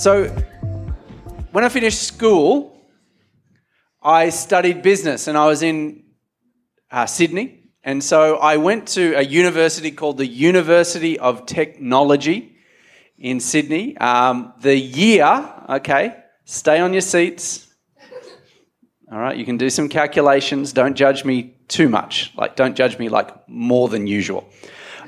So, when I finished school, I studied business and I was in uh, Sydney. And so I went to a university called the University of Technology in Sydney. Um, the year, okay, stay on your seats. All right, you can do some calculations. Don't judge me too much. Like, don't judge me like more than usual.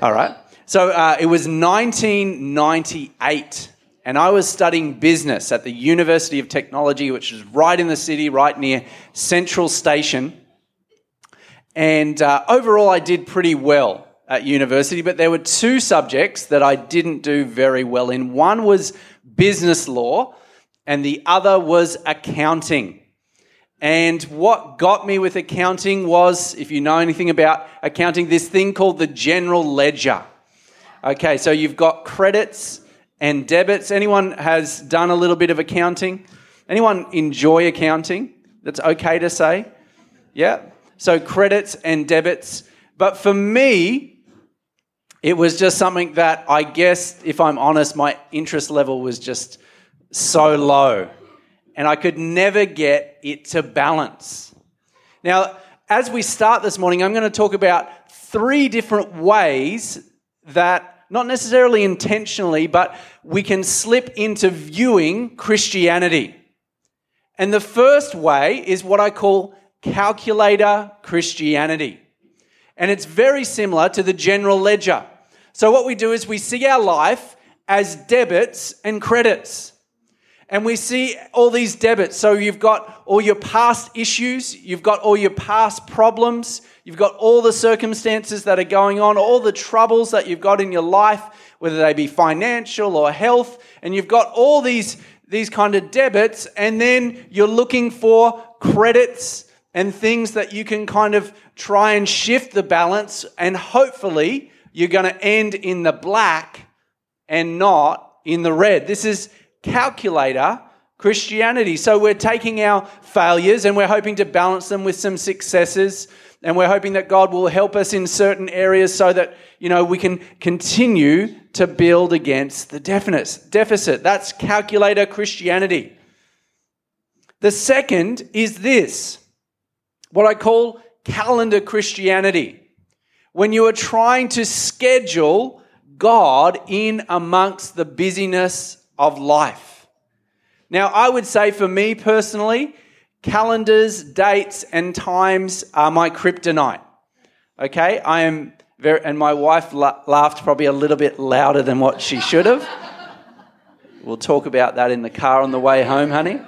All right. So uh, it was 1998 and I was studying business at the University of Technology, which is right in the city, right near Central Station. And uh, overall, I did pretty well at university, but there were two subjects that I didn't do very well in. One was business law, and the other was accounting. And what got me with accounting was, if you know anything about accounting, this thing called the general ledger. Okay, so you've got credits and debits. Anyone has done a little bit of accounting? Anyone enjoy accounting? That's okay to say? Yeah? So credits and debits. But for me, it was just something that I guess, if I'm honest, my interest level was just so low. And I could never get it to balance. Now, as we start this morning, I'm going to talk about three different ways that not necessarily intentionally, but we can slip into viewing Christianity. And the first way is what I call calculator Christianity. And it's very similar to the general ledger. So, what we do is we see our life as debits and credits. And we see all these debits. So, you've got all your past issues, you've got all your past problems, You've got all the circumstances that are going on, all the troubles that you've got in your life, whether they be financial or health, and you've got all these, these kind of debits, and then you're looking for credits and things that you can kind of try and shift the balance, and hopefully you're going to end in the black and not in the red. This is calculator Christianity. So we're taking our failures and we're hoping to balance them with some successes and we're hoping that God will help us in certain areas so that, you know, we can continue to build against the deficit. That's calculator Christianity. The second is this what I call calendar Christianity. When you are trying to schedule God in amongst the busyness of life. Now, I would say for me personally, calendars, dates, and times are my kryptonite. Okay, I am very, and my wife la- laughed probably a little bit louder than what she should have. we'll talk about that in the car on the way home, honey.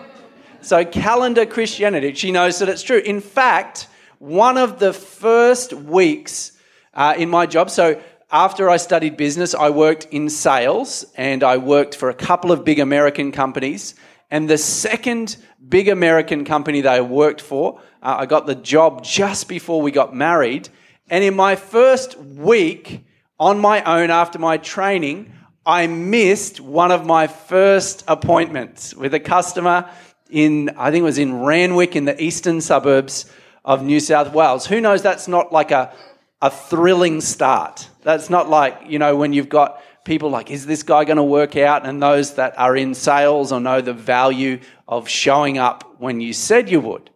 So, calendar Christianity, she knows that it's true. In fact, one of the first weeks uh, in my job, so after I studied business, I worked in sales and I worked for a couple of big American companies. And the second big American company that I worked for, uh, I got the job just before we got married. And in my first week on my own after my training, I missed one of my first appointments with a customer in, I think it was in Randwick in the eastern suburbs of New South Wales. Who knows that's not like a, a thrilling start? That's not like, you know, when you've got people like, is this guy going to work out? And those that are in sales or know the value of showing up when you said you would.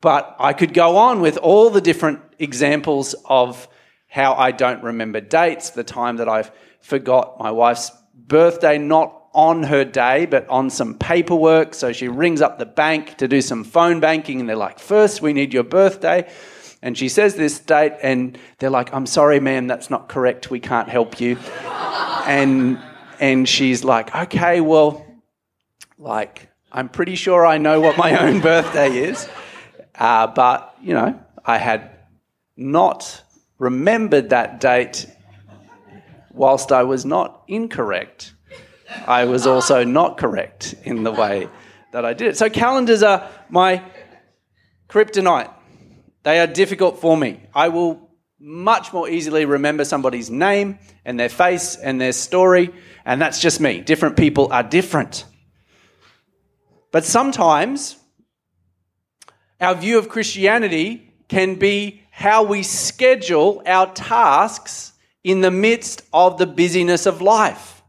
But I could go on with all the different examples of how I don't remember dates, the time that I've forgot my wife's birthday, not on her day, but on some paperwork. So she rings up the bank to do some phone banking, and they're like, First, we need your birthday. And she says this date, and they're like, I'm sorry, ma'am, that's not correct. We can't help you. and, and she's like, Okay, well, like, I'm pretty sure I know what my own birthday is. Uh, but, you know, I had not remembered that date whilst I was not incorrect. I was also not correct in the way that I did it. So calendars are my kryptonite. They are difficult for me. I will much more easily remember somebody's name and their face and their story, and that's just me. Different people are different. But sometimes our view of Christianity can be how we schedule our tasks in the midst of the busyness of life.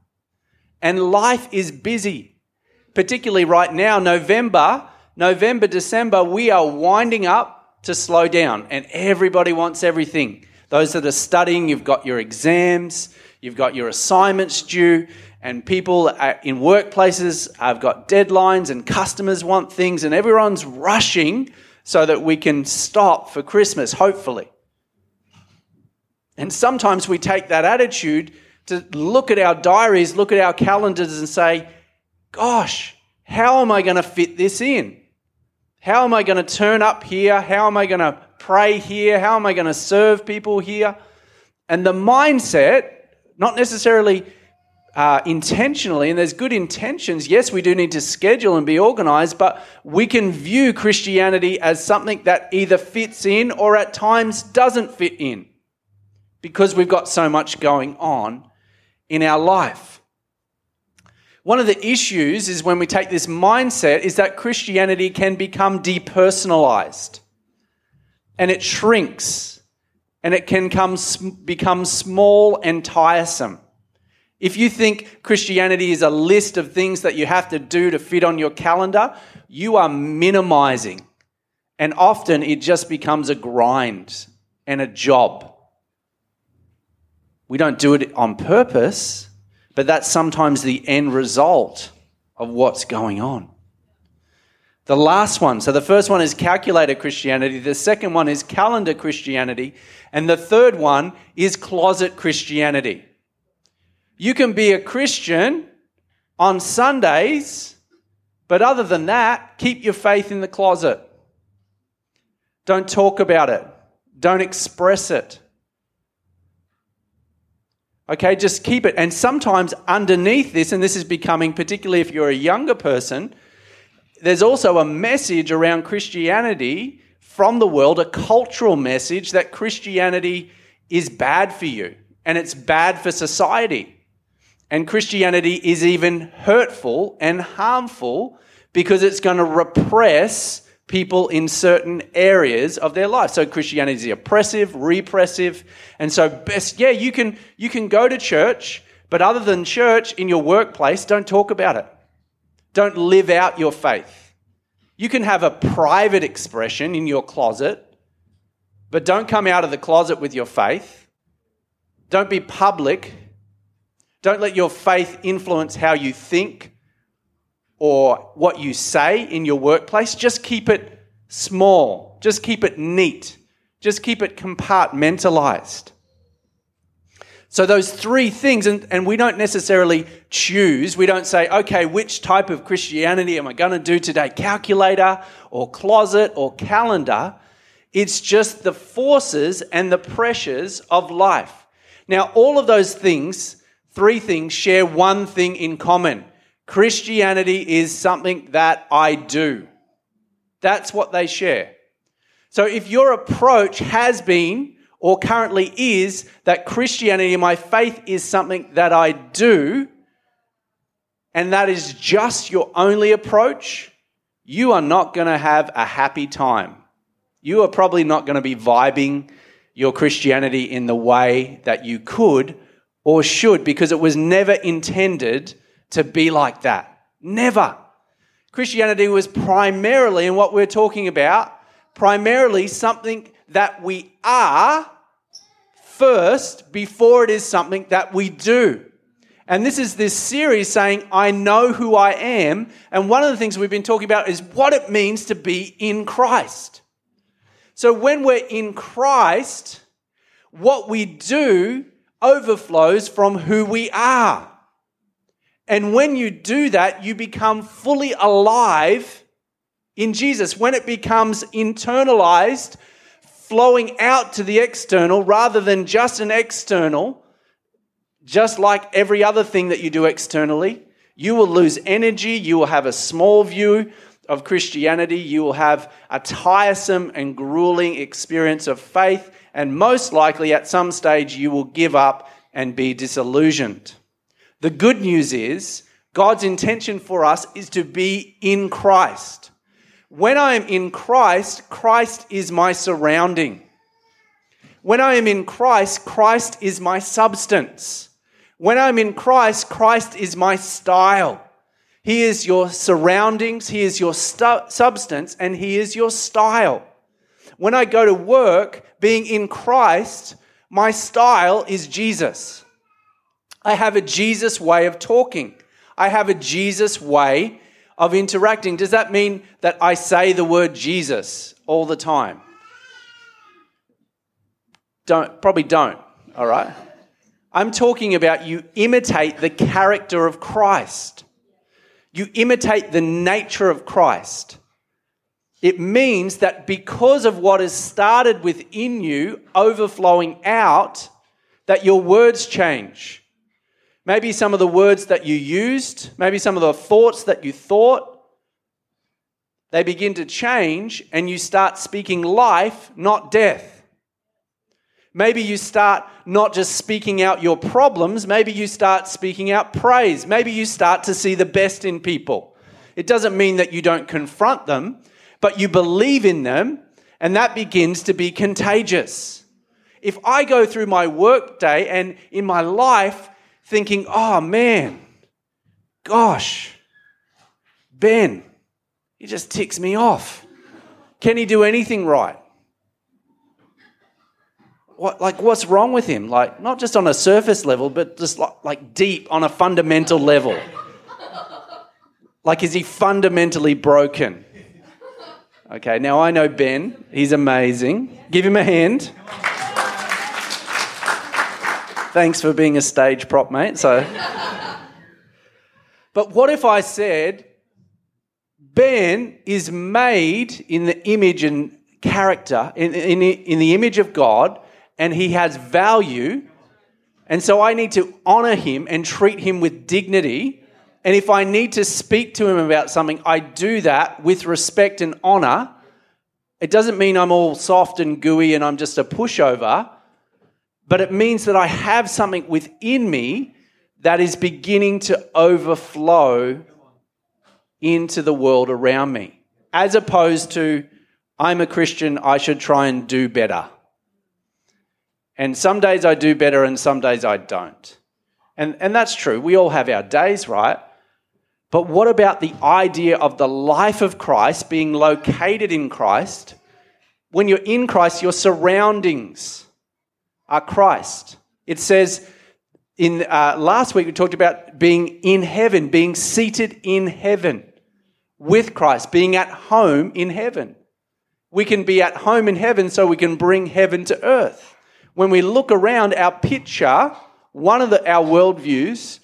And life is busy, particularly right now, November, November, December, we are winding up to slow down, and everybody wants everything. Those that are studying, you've got your exams, you've got your assignments due, and people in workplaces have got deadlines, and customers want things, and everyone's rushing so that we can stop for Christmas, hopefully. And sometimes we take that attitude to look at our diaries, look at our calendars, and say, Gosh, how am I going to fit this in? How am I going to turn up here? How am I going to pray here? How am I going to serve people here? And the mindset, not necessarily uh, intentionally, and there's good intentions. Yes, we do need to schedule and be organized, but we can view Christianity as something that either fits in or at times doesn't fit in because we've got so much going on in our life. One of the issues is when we take this mindset is that Christianity can become depersonalized and it shrinks and it can come, become small and tiresome. If you think Christianity is a list of things that you have to do to fit on your calendar, you are minimizing. And often it just becomes a grind and a job. We don't do it on purpose, but that's sometimes the end result of what's going on. The last one, so the first one is calculated Christianity, the second one is calendar Christianity, and the third one is closet Christianity. You can be a Christian on Sundays, but other than that, keep your faith in the closet. Don't talk about it, don't express it. Okay, just keep it. And sometimes underneath this, and this is becoming, particularly if you're a younger person, there's also a message around Christianity from the world, a cultural message that Christianity is bad for you and it's bad for society. And Christianity is even hurtful and harmful because it's going to repress people in certain areas of their life. So Christianity is oppressive, repressive, and so best yeah, you can you can go to church, but other than church in your workplace, don't talk about it. Don't live out your faith. You can have a private expression in your closet, but don't come out of the closet with your faith. Don't be public don't let your faith influence how you think or what you say in your workplace. Just keep it small, just keep it neat, just keep it compartmentalized. So, those three things, and, and we don't necessarily choose, we don't say, okay, which type of Christianity am I going to do today? Calculator or closet or calendar. It's just the forces and the pressures of life. Now, all of those things three things share one thing in common Christianity is something that I do. That's what they share. So if your approach has been or currently is that Christianity, my faith, is something that I do, and that is just your only approach, you are not going to have a happy time. You are probably not going to be vibing your Christianity in the way that you could or should because it was never intended to be like that. Never. Christianity was primarily, and what we're talking about, primarily something that we are first before it is something that we do. And this is this series saying, I know who I am. And one of the things we've been talking about is what it means to be in Christ. So when we're in Christ, what we do overflows from who we are. And when you do that, you become fully alive in Jesus. When it becomes internalized, flowing out to the external rather than just an external, just like every other thing that you do externally, You will lose energy. You will have a small view of Christianity. You will have a tiresome and grueling experience of faith. And most likely, at some stage, you will give up and be disillusioned. The good news is God's intention for us is to be in Christ. When I am in Christ, Christ is my surrounding. When I am in Christ, Christ is my substance. When I'm in Christ, Christ is my style. He is your surroundings, He is your stu- substance, and He is your style. When I go to work, being in Christ, my style is Jesus. I have a Jesus way of talking. I have a Jesus way of interacting. Does that mean that I say the word Jesus all the time? Don't, probably don't, all right? I'm talking about you imitate the character of Christ. You imitate the nature of Christ. It means that because of what has started within you overflowing out, that your words change. Maybe some of the words that you used, maybe some of the thoughts that you thought, they begin to change and you start speaking life, not death. Maybe you start not just speaking out your problems, maybe you start speaking out praise. Maybe you start to see the best in people. It doesn't mean that you don't confront them, but you believe in them, and that begins to be contagious. If I go through my workday and in my life thinking, oh man, gosh, Ben, he just ticks me off. Can he do anything right? what, like what's wrong with him? Like not just on a surface level, but just like, like deep on a fundamental level. Like is he fundamentally broken? Okay, now I know Ben. He's amazing. Give him a hand. Thanks for being a stage prop, mate. So But what if I said Ben is made in the image and character, in, in, in the image of God, and he has value. And so I need to honor him and treat him with dignity. And if I need to speak to him about something, I do that with respect and honor. It doesn't mean I'm all soft and gooey and I'm just a pushover, but it means that I have something within me that is beginning to overflow into the world around me, as opposed to, I'm a Christian, I should try and do better. And some days I do better and some days I don't. And, and that's true. We all have our days, right? But what about the idea of the life of Christ being located in Christ? When you're in Christ, your surroundings are Christ. It says in uh, last week we talked about being in heaven, being seated in heaven with Christ, being at home in heaven. We can be at home in heaven so we can bring heaven to earth when we look around our picture, one of the, our worldviews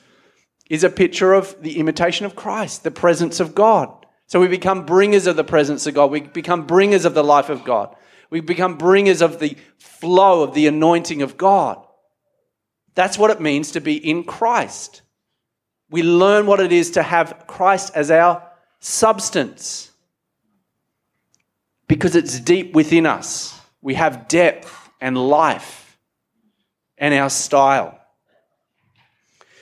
is a picture of the imitation of Christ, the presence of God. So we become bringers of the presence of God. We become bringers of the life of God. We become bringers of the flow of the anointing of God. That's what it means to be in Christ. We learn what it is to have Christ as our substance because it's deep within us. We have depth and life and our style.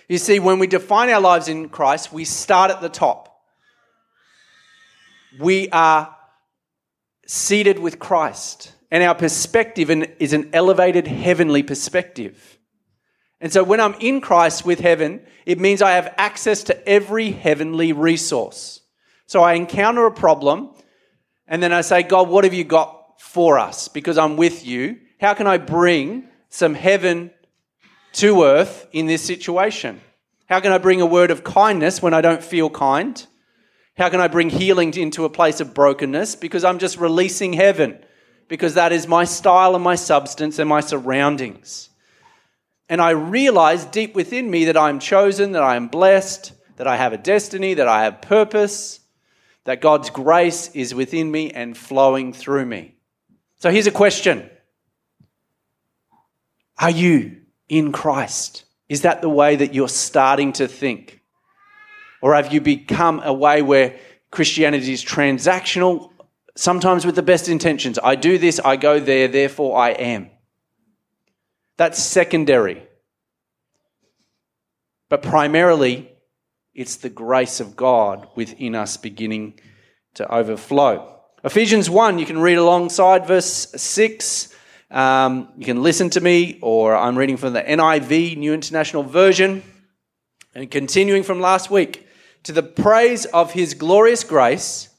You see, when we define our lives in Christ, we start at the top. We are seated with Christ, and our perspective is an elevated heavenly perspective. And so when I'm in Christ with heaven, it means I have access to every heavenly resource. So I encounter a problem, and then I say, God, what have you got for us? Because I'm with you. How can I bring some heaven to earth in this situation? How can I bring a word of kindness when I don't feel kind? How can I bring healing into a place of brokenness? Because I'm just releasing heaven, because that is my style and my substance and my surroundings. And I realize deep within me that I'm chosen, that I am blessed, that I have a destiny, that I have purpose, that God's grace is within me and flowing through me. So here's a question are you in Christ? Is that the way that you're starting to think? Or have you become a way where Christianity is transactional, sometimes with the best intentions? I do this, I go there, therefore I am. That's secondary. But primarily, it's the grace of God within us beginning to overflow. Ephesians 1, you can read alongside verse 6. Um, you can listen to me, or I'm reading from the NIV, New International Version. And continuing from last week, to the praise of his glorious grace,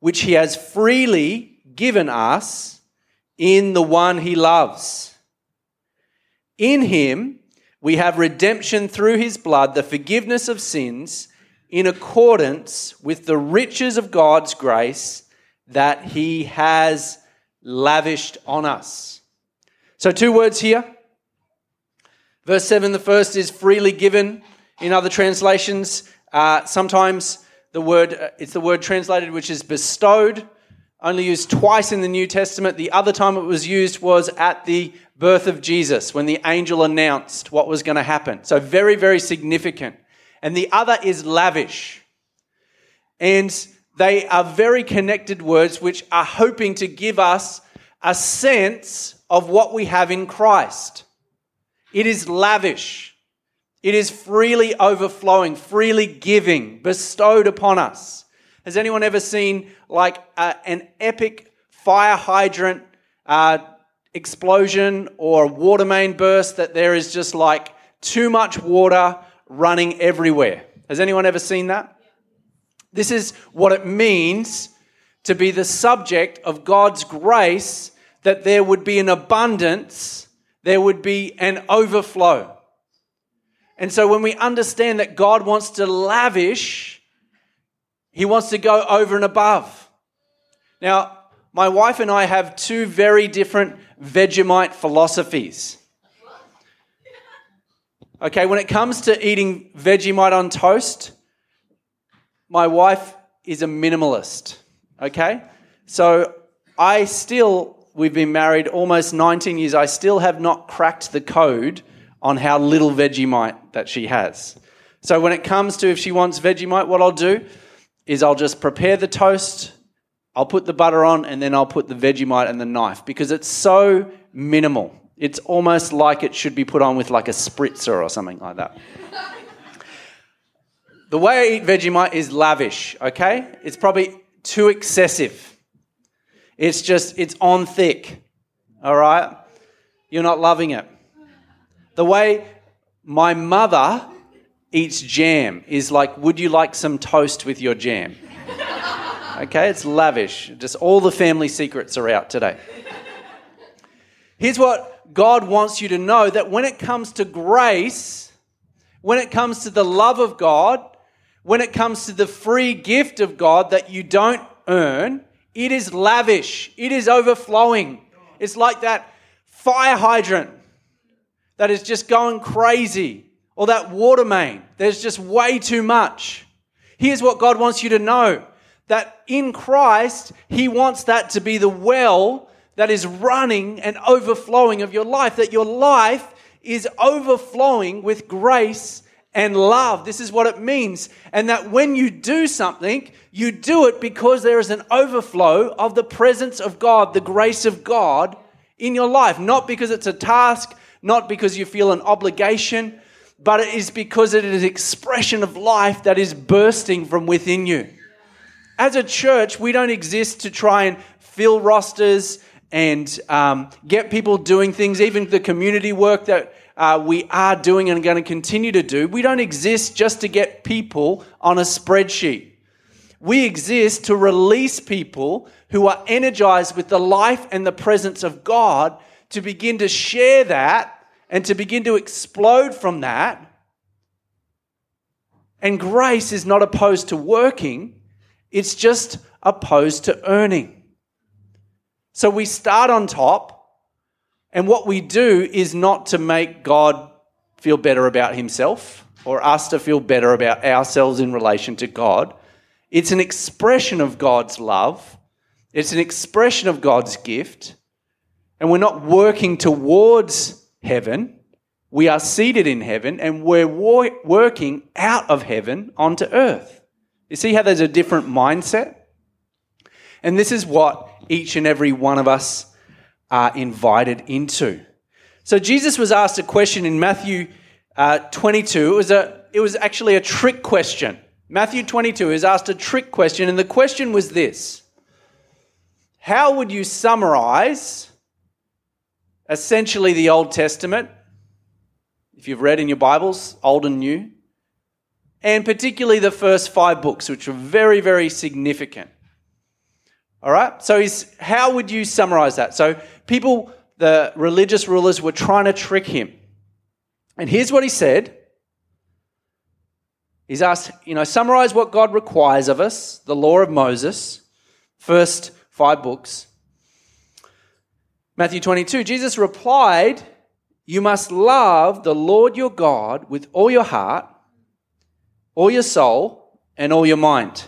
which he has freely given us in the one he loves. In him, we have redemption through his blood, the forgiveness of sins, in accordance with the riches of God's grace that he has lavished on us. So, two words here. Verse 7, the first is freely given. In other translations, uh, sometimes the word, uh, it's the word translated which is bestowed, only used twice in the New Testament. The other time it was used was at the birth of Jesus when the angel announced what was going to happen. So, very, very significant. And the other is lavish. And they are very connected words which are hoping to give us a sense of what we have in Christ. It is lavish. It is freely overflowing, freely giving, bestowed upon us. Has anyone ever seen like an epic fire hydrant uh, explosion or a water main burst that there is just like too much water running everywhere. Has anyone ever seen that? This is what it means to be the subject of God's grace, that there would be an abundance, there would be an overflow. And so when we understand that God wants to lavish, He wants to go over and above. Now, my wife and I have two very different Vegemite philosophies. Okay, when it comes to eating Vegemite on toast, my wife is a minimalist. Okay? So I still, we've been married almost 19 years, I still have not cracked the code on how little Vegemite that she has. So when it comes to if she wants Vegemite, what I'll do is I'll just prepare the toast, I'll put the butter on, and then I'll put the Vegemite and the knife because it's so minimal. It's almost like it should be put on with like a spritzer or something like that. the way I eat Vegemite is lavish, okay? It's probably too excessive. It's just, it's on thick, all right? You're not loving it. The way my mother eats jam is like, would you like some toast with your jam? Okay, it's lavish. Just all the family secrets are out today. Here's what God wants you to know that when it comes to grace, when it comes to the love of God, when it comes to the free gift of God that you don't earn, it is lavish, it is overflowing. It's like that fire hydrant that is just going crazy, or that water main. There's just way too much. Here's what God wants you to know that in Christ, He wants that to be the well that is running and overflowing of your life, that your life is overflowing with grace and love. This is what it means. And that when you do something, you do it because there is an overflow of the presence of God, the grace of God in your life. Not because it's a task, not because you feel an obligation, but it is because it is expression of life that is bursting from within you as a church, we don't exist to try and fill rosters and um, get people doing things, even the community work that uh, we are doing and going to continue to do. We don't exist just to get people on a spreadsheet. We exist to release people who are energized with the life and the presence of God to begin to share that and to begin to explode from that. And grace is not opposed to working, it's just opposed to earning. So we start on top, and what we do is not to make God feel better about himself or us to feel better about ourselves in relation to God. It's an expression of God's love, it's an expression of God's gift, and we're not working towards heaven, we are seated in heaven and we're working out of heaven onto earth. You see how there's a different mindset? And this is what each and every one of us are invited into. So Jesus was asked a question in Matthew uh, 22. It was, a, it was actually a trick question. Matthew 22 is asked a trick question, and the question was this How would you summarize essentially the Old Testament? If you've read in your Bibles, Old and New, and particularly the first five books, which are very, very significant. All right? So, he's, how would you summarize that? So, people, the religious rulers, were trying to trick him. And here's what he said He's asked, you know, summarize what God requires of us, the law of Moses, first five books. Matthew 22, Jesus replied, You must love the Lord your God with all your heart, all your soul, and all your mind.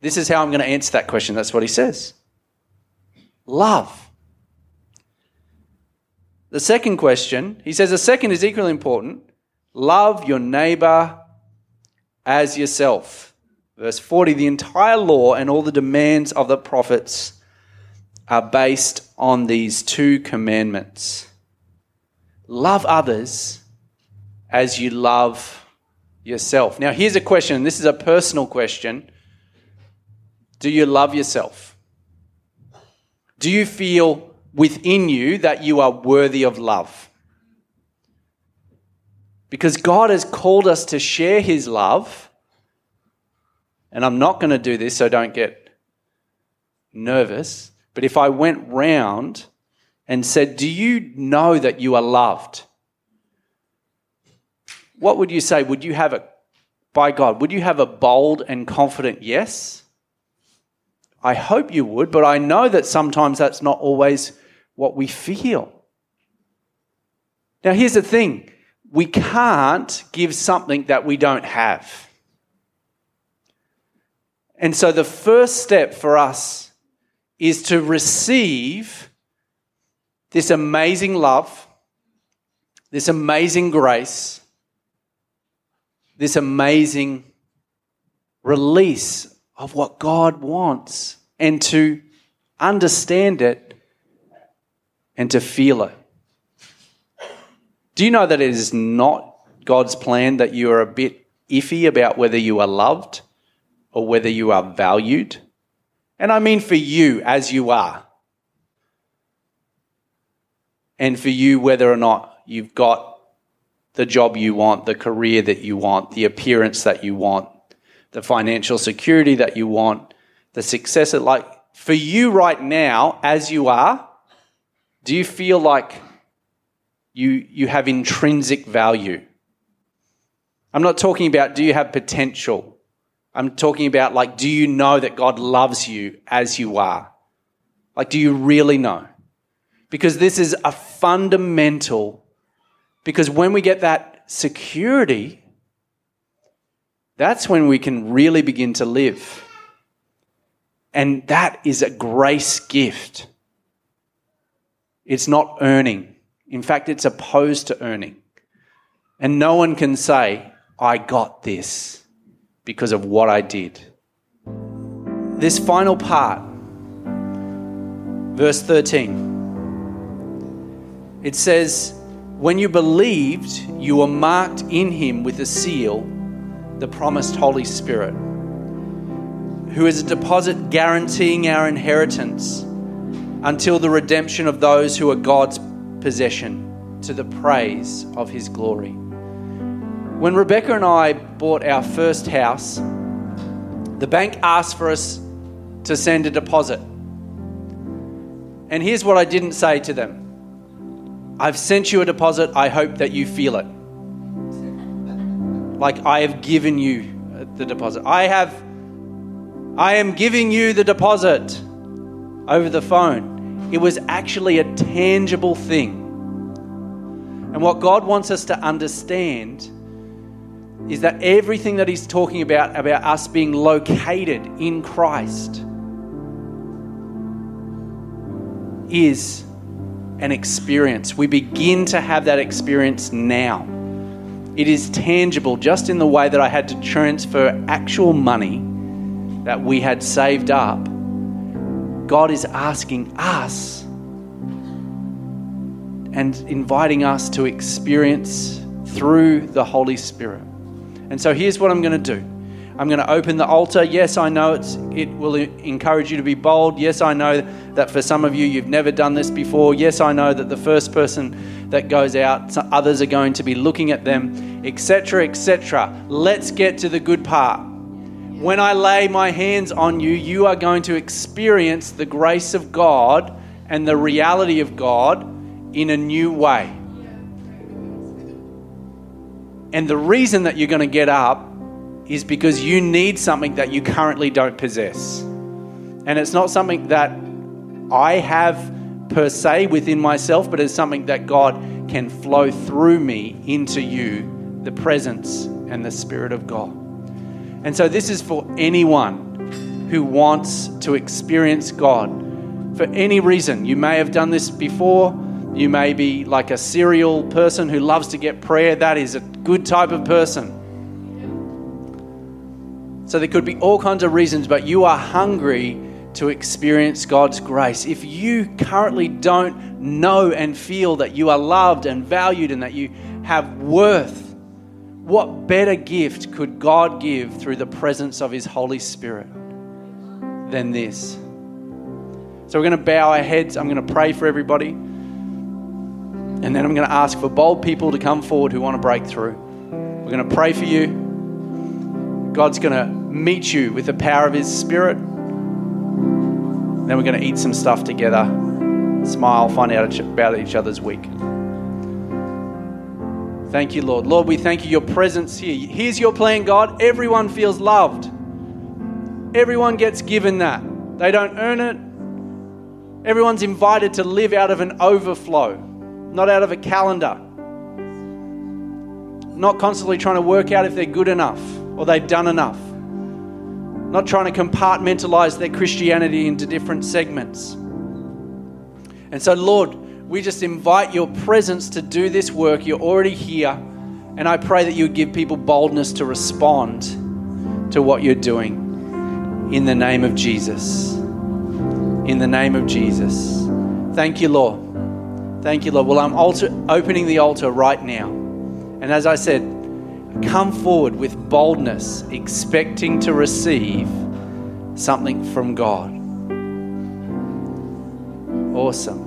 This is how I'm going to answer that question. That's what he says. Love. The second question, he says the second is equally important. Love your neighbor as yourself. Verse 40 The entire law and all the demands of the prophets are based on these two commandments love others as you love yourself. Now, here's a question. This is a personal question. Do you love yourself? Do you feel within you that you are worthy of love? Because God has called us to share His love. And I'm not going to do this, so don't get nervous. But if I went round and said, Do you know that you are loved? What would you say? Would you have a, by God, would you have a bold and confident yes? I hope you would, but I know that sometimes that's not always what we feel. Now, here's the thing we can't give something that we don't have. And so the first step for us is to receive this amazing love, this amazing grace, this amazing release of what God wants, and to understand it and to feel it. Do you know that it is not God's plan that you are a bit iffy about whether you are loved or whether you are valued? And I mean for you as you are. And for you, whether or not you've got the job you want, the career that you want, the appearance that you want, the financial security that you want, the success that, like, for you right now, as you are, do you feel like you, you have intrinsic value. I'm not talking about do you have potential. I'm talking about like, do you know that God loves you as you are? Like, do you really know? Because this is a fundamental, because when we get that security, that's when we can really begin to live. And that is a grace gift. It's not earning. In fact, it's opposed to earning. And no one can say, I got this because of what I did. This final part, verse 13, it says, When you believed, you were marked in him with a seal, the promised Holy Spirit, who is a deposit guaranteeing our inheritance until the redemption of those who are God's possession to the praise of his glory. When Rebecca and I bought our first house, the bank asked for us to send a deposit. And here's what I didn't say to them I've sent you a deposit, I hope that you feel it. Like I have given you the deposit. I have, I am giving you the deposit over the phone. It was actually a tangible thing. And what God wants us to understand is that everything that He's talking about, about us being located in Christ, is an experience. We begin to have that experience now. It is tangible just in the way that I had to transfer actual money that we had saved up. God is asking us and inviting us to experience through the Holy Spirit. And so here's what I'm going to do. I'm going to open the altar. Yes, I know it will encourage you to be bold. Yes, I know that for some of you, you've never done this before. Yes, I know that the first person that goes out, others are going to be looking at them, etc., etc. Let's get to the good part. When I lay my hands on you, you are going to experience the grace of God and the reality of God in a new way. And the reason that you're going to get up is because you need something that you currently don't possess. And it's not something that I have per se within myself, but it's something that God can flow through me into you, the presence and the Spirit of God. And so, this is for anyone who wants to experience God for any reason. You may have done this before. You may be like a serial person who loves to get prayer. That is a good type of person. So there could be all kinds of reasons, but you are hungry to experience God's grace. If you currently don't know and feel that you are loved and valued and that you have worth, what better gift could God give through the presence of His Holy Spirit than this? So we're going to bow our heads. I'm going to pray for everybody. And then I'm going to ask for bold people to come forward who want to break through. We're going to pray for you. God's going to meet you with the power of His Spirit. Then we're going to eat some stuff together, smile, find out about each other's week. Thank you, Lord. Lord, we thank you your presence here. Here's your plan, God. Everyone feels loved. Everyone gets given that. They don't earn it. Everyone's invited to live out of an overflow, not out of a calendar. Not constantly trying to work out if they're good enough or they've done enough. Not trying to compartmentalize their Christianity into different segments. And so, Lord, we just invite your presence to do this work. You're already here. And I pray that you would give people boldness to respond to what you're doing. In the name of Jesus. In the name of Jesus. Thank you, Lord. Thank you, Lord. Well, I'm opening the altar right now. And as I said, come forward with boldness, expecting to receive something from God. Awesome.